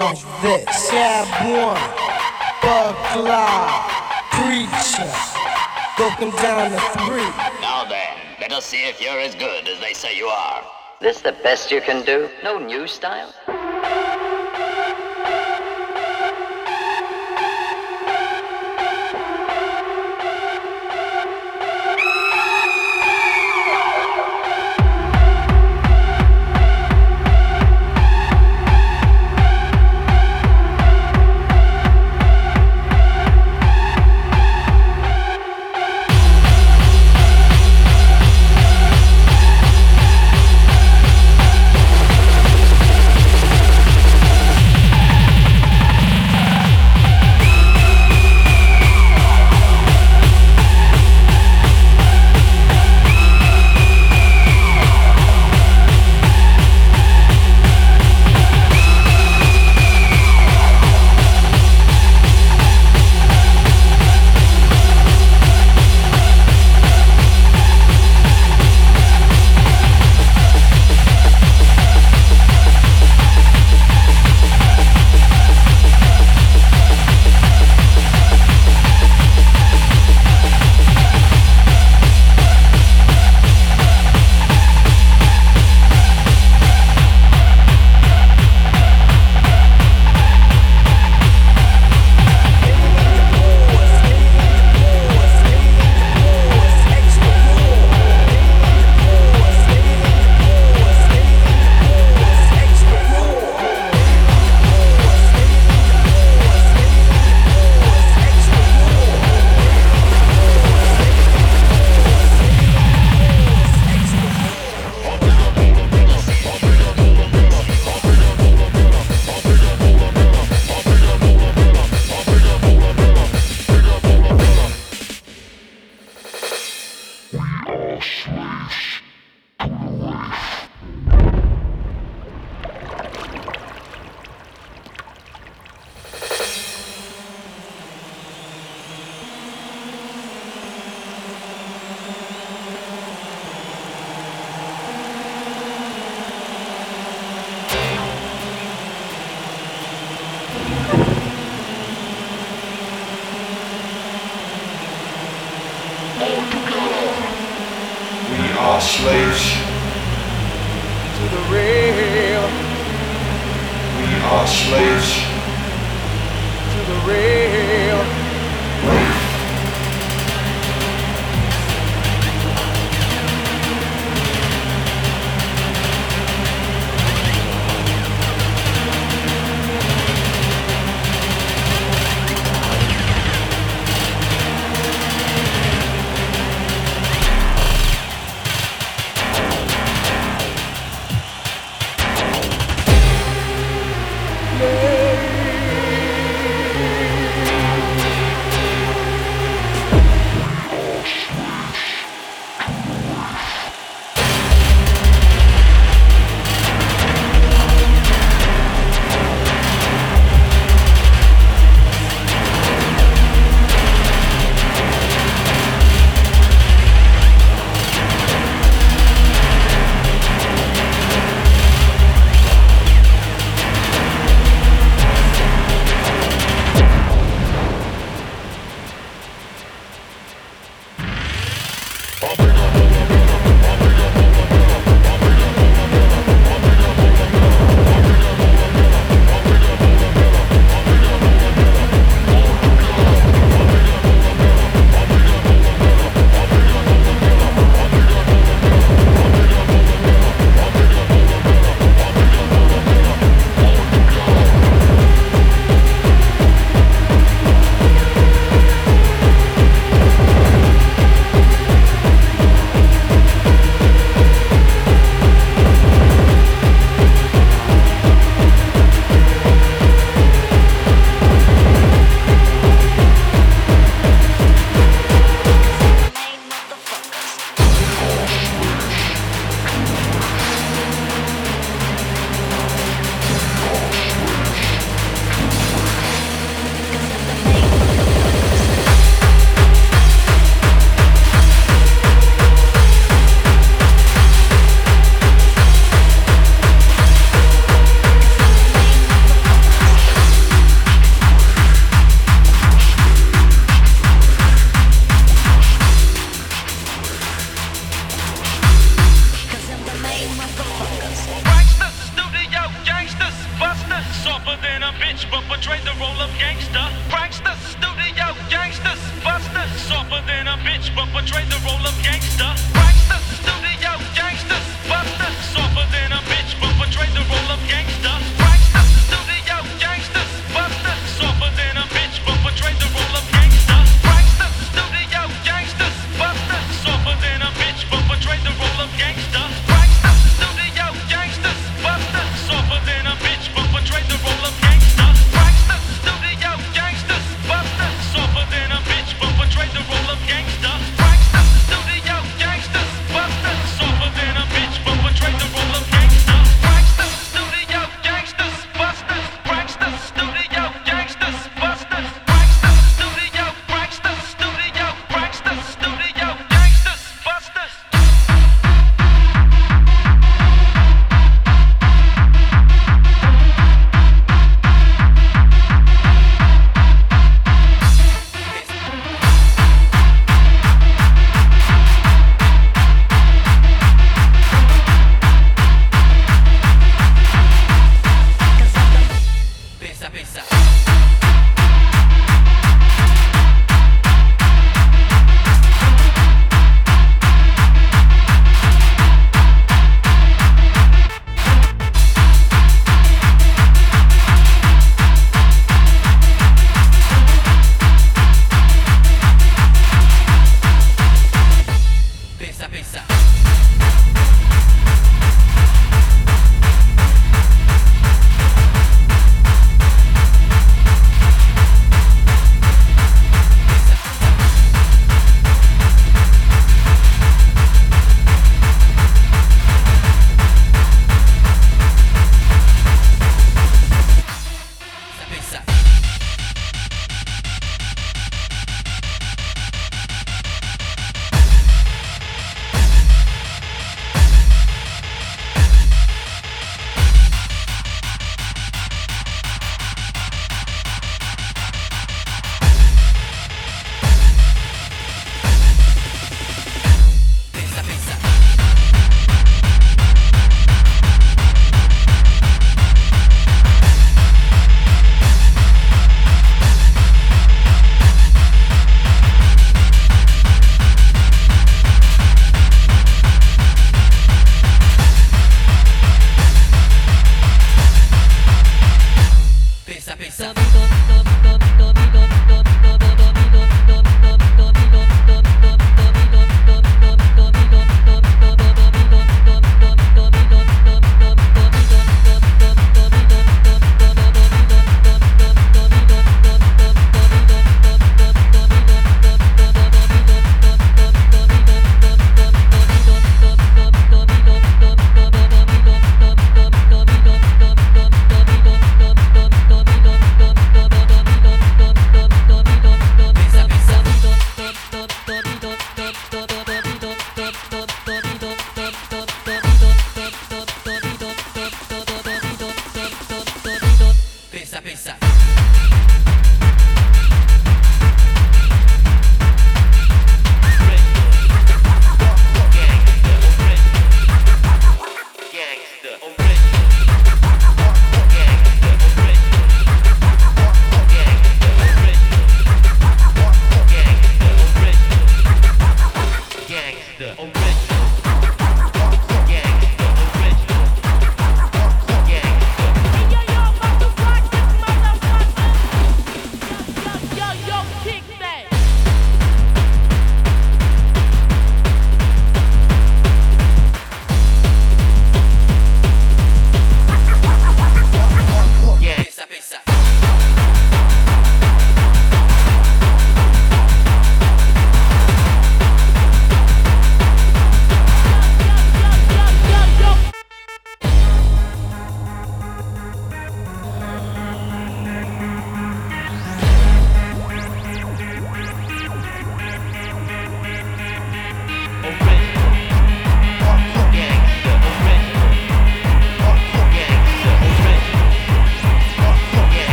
of the Sabuan Bugla preacher. Broken down to three. Now then, let us see if you're as good as they say you are. This the best you can do? No new style?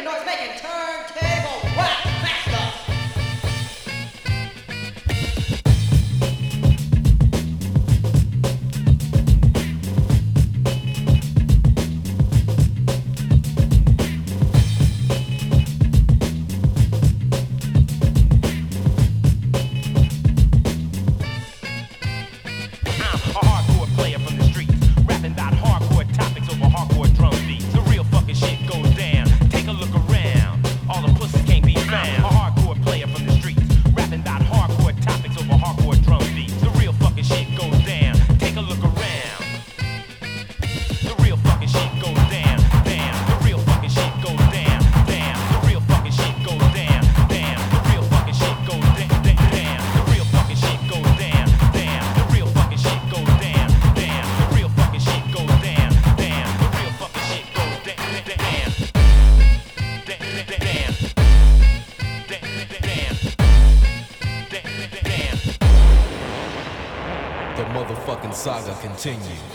making noise, making turn, continues.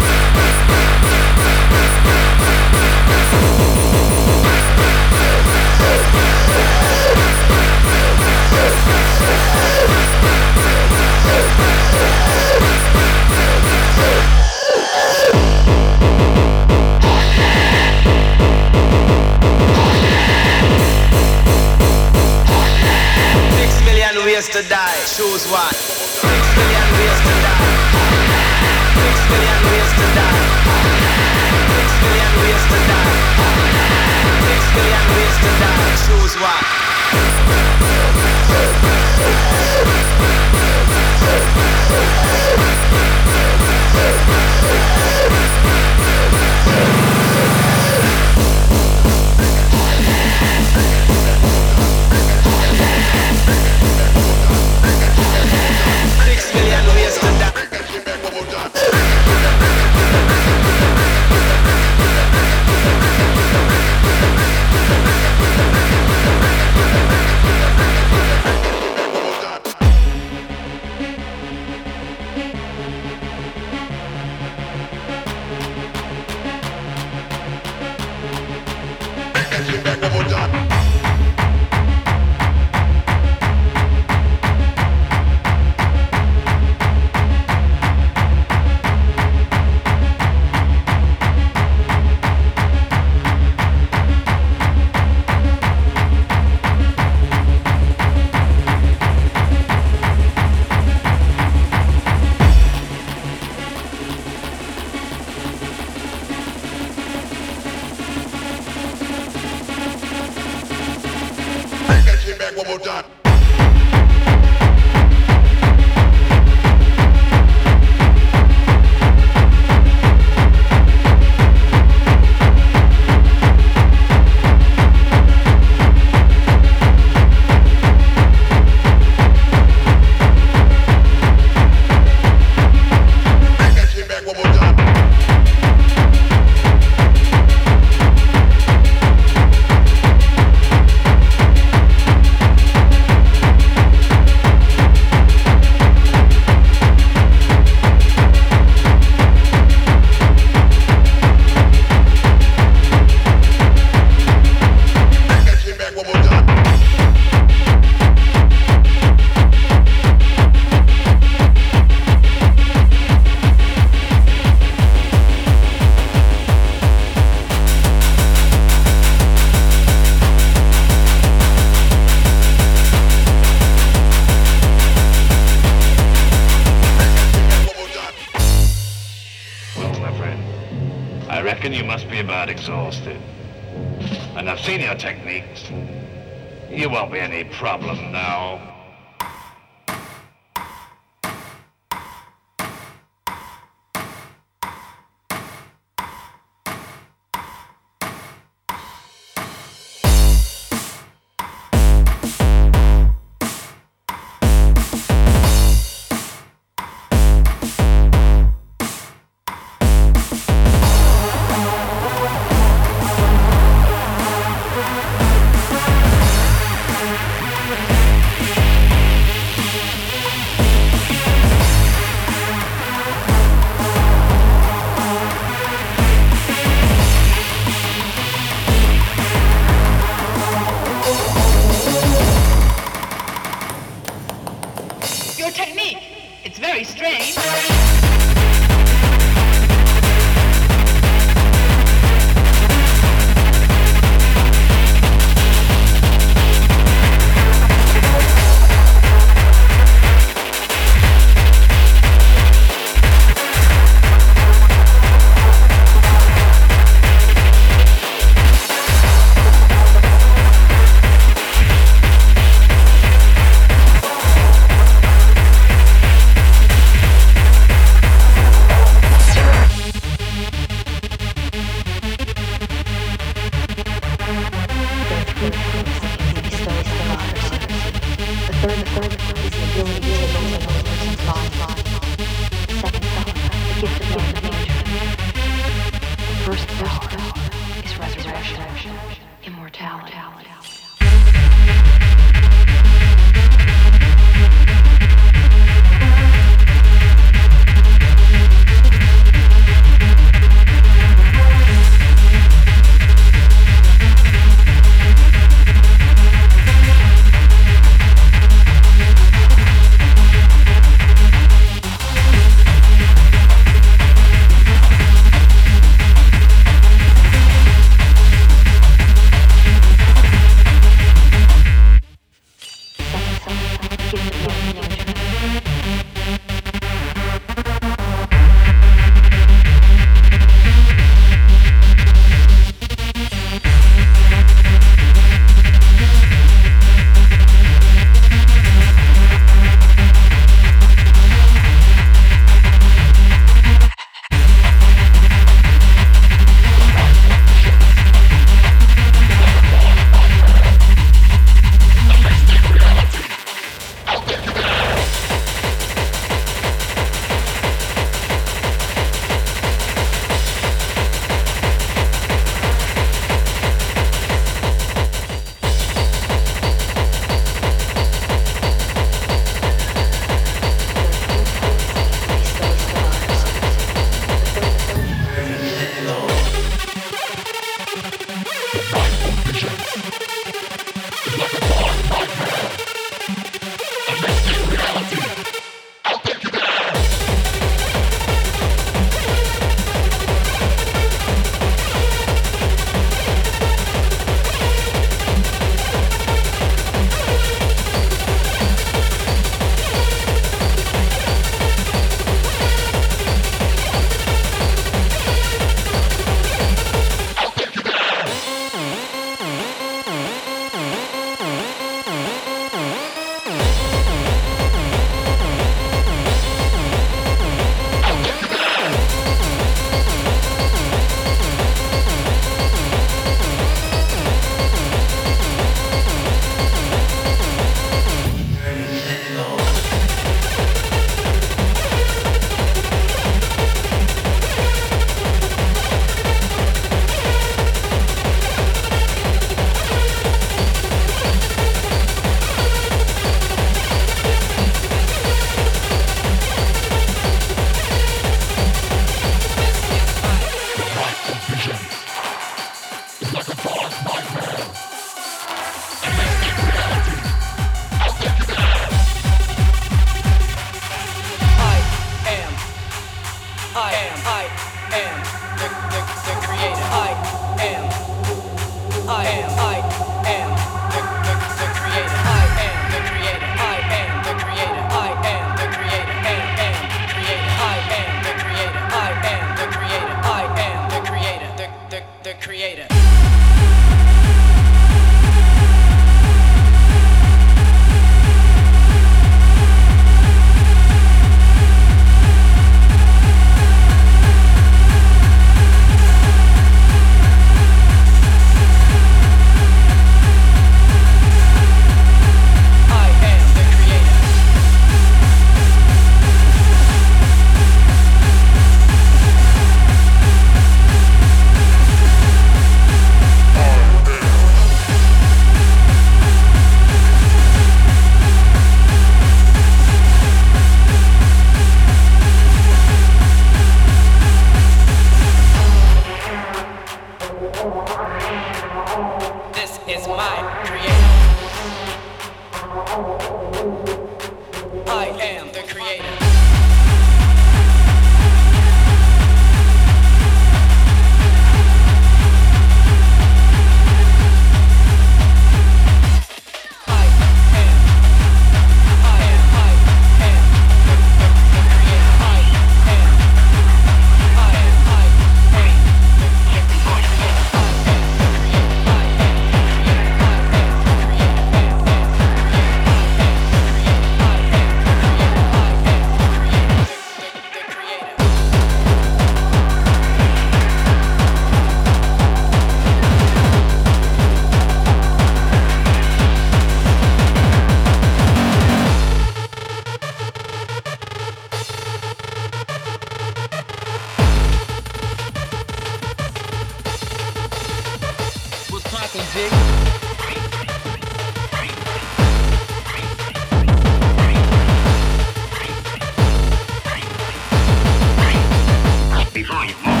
you.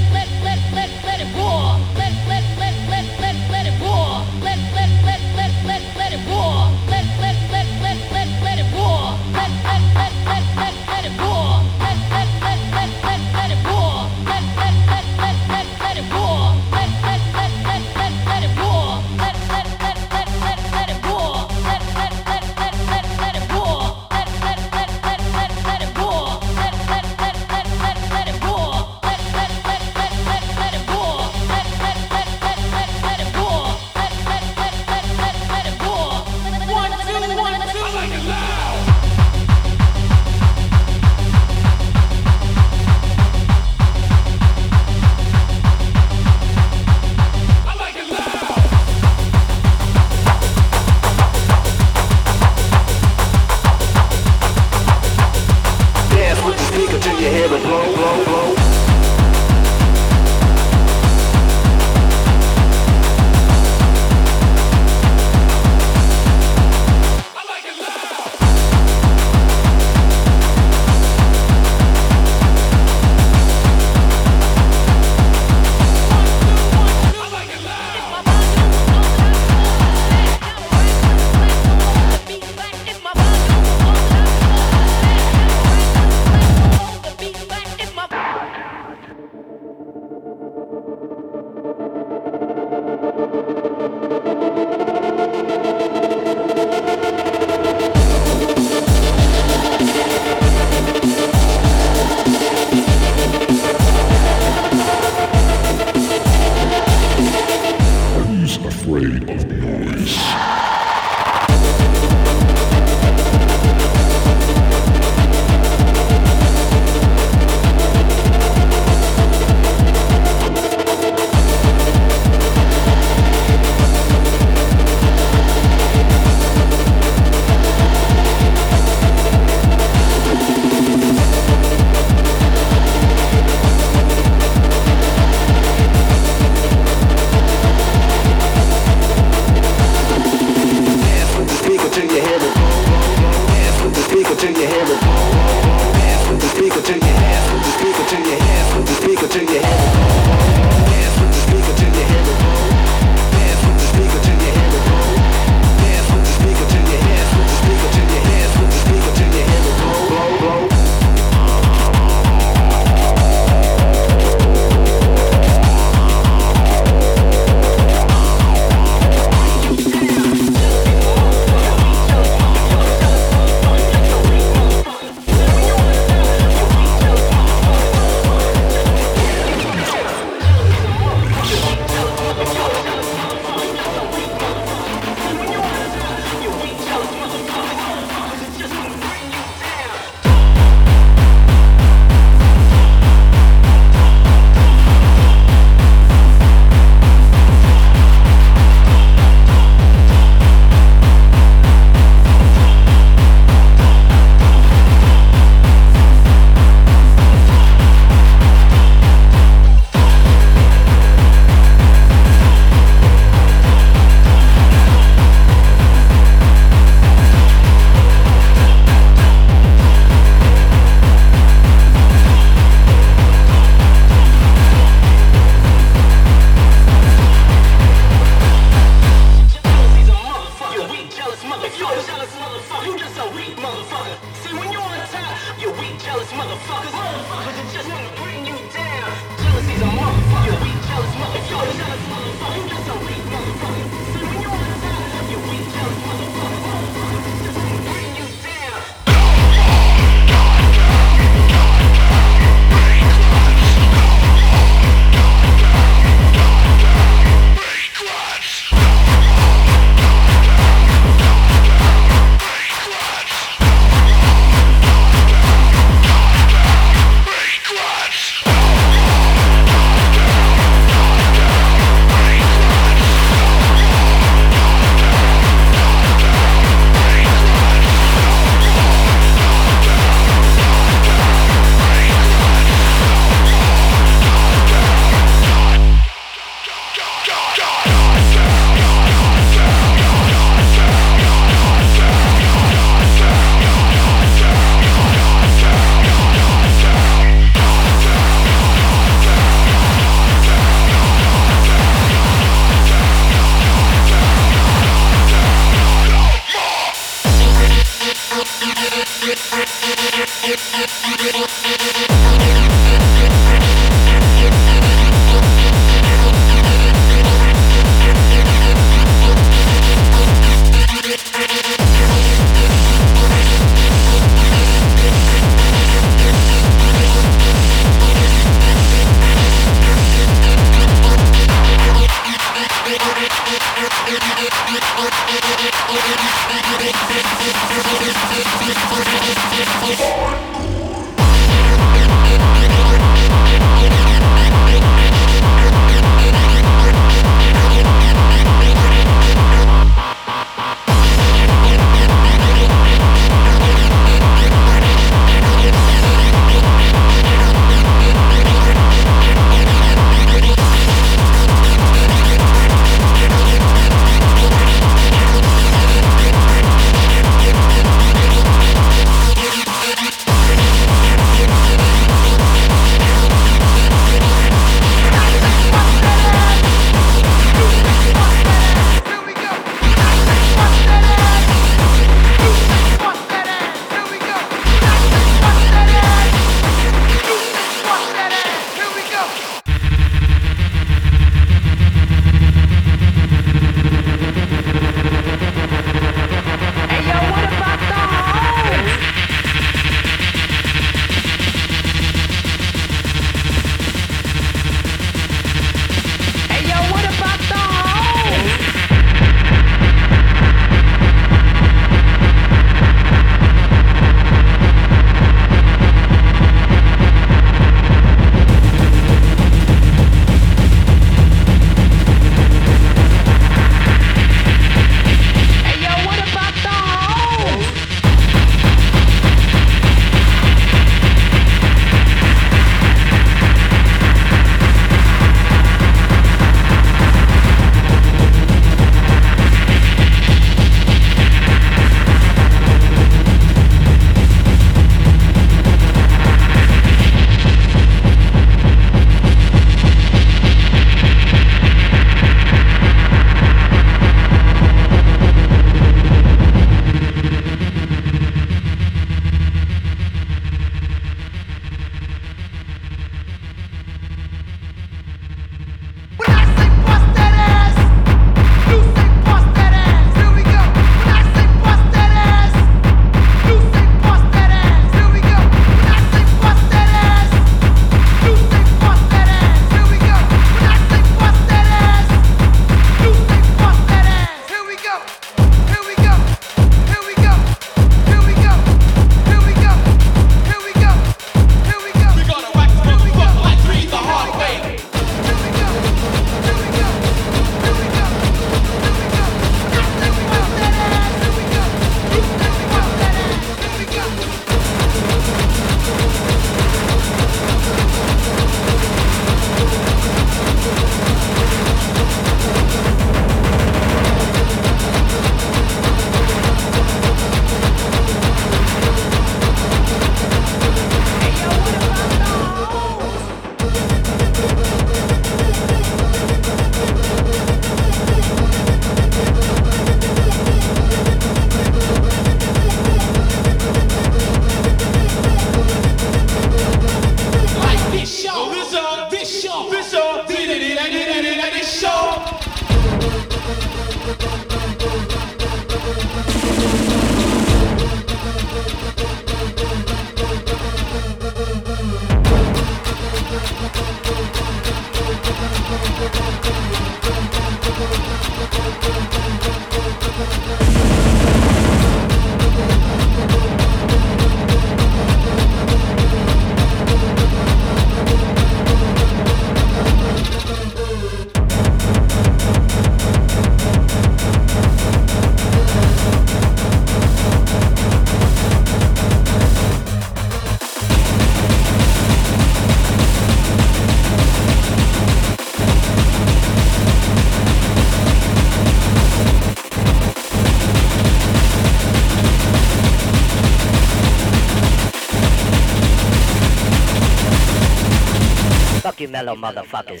Mellow motherfuckers.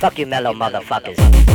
Fuck you mellow motherfuckers.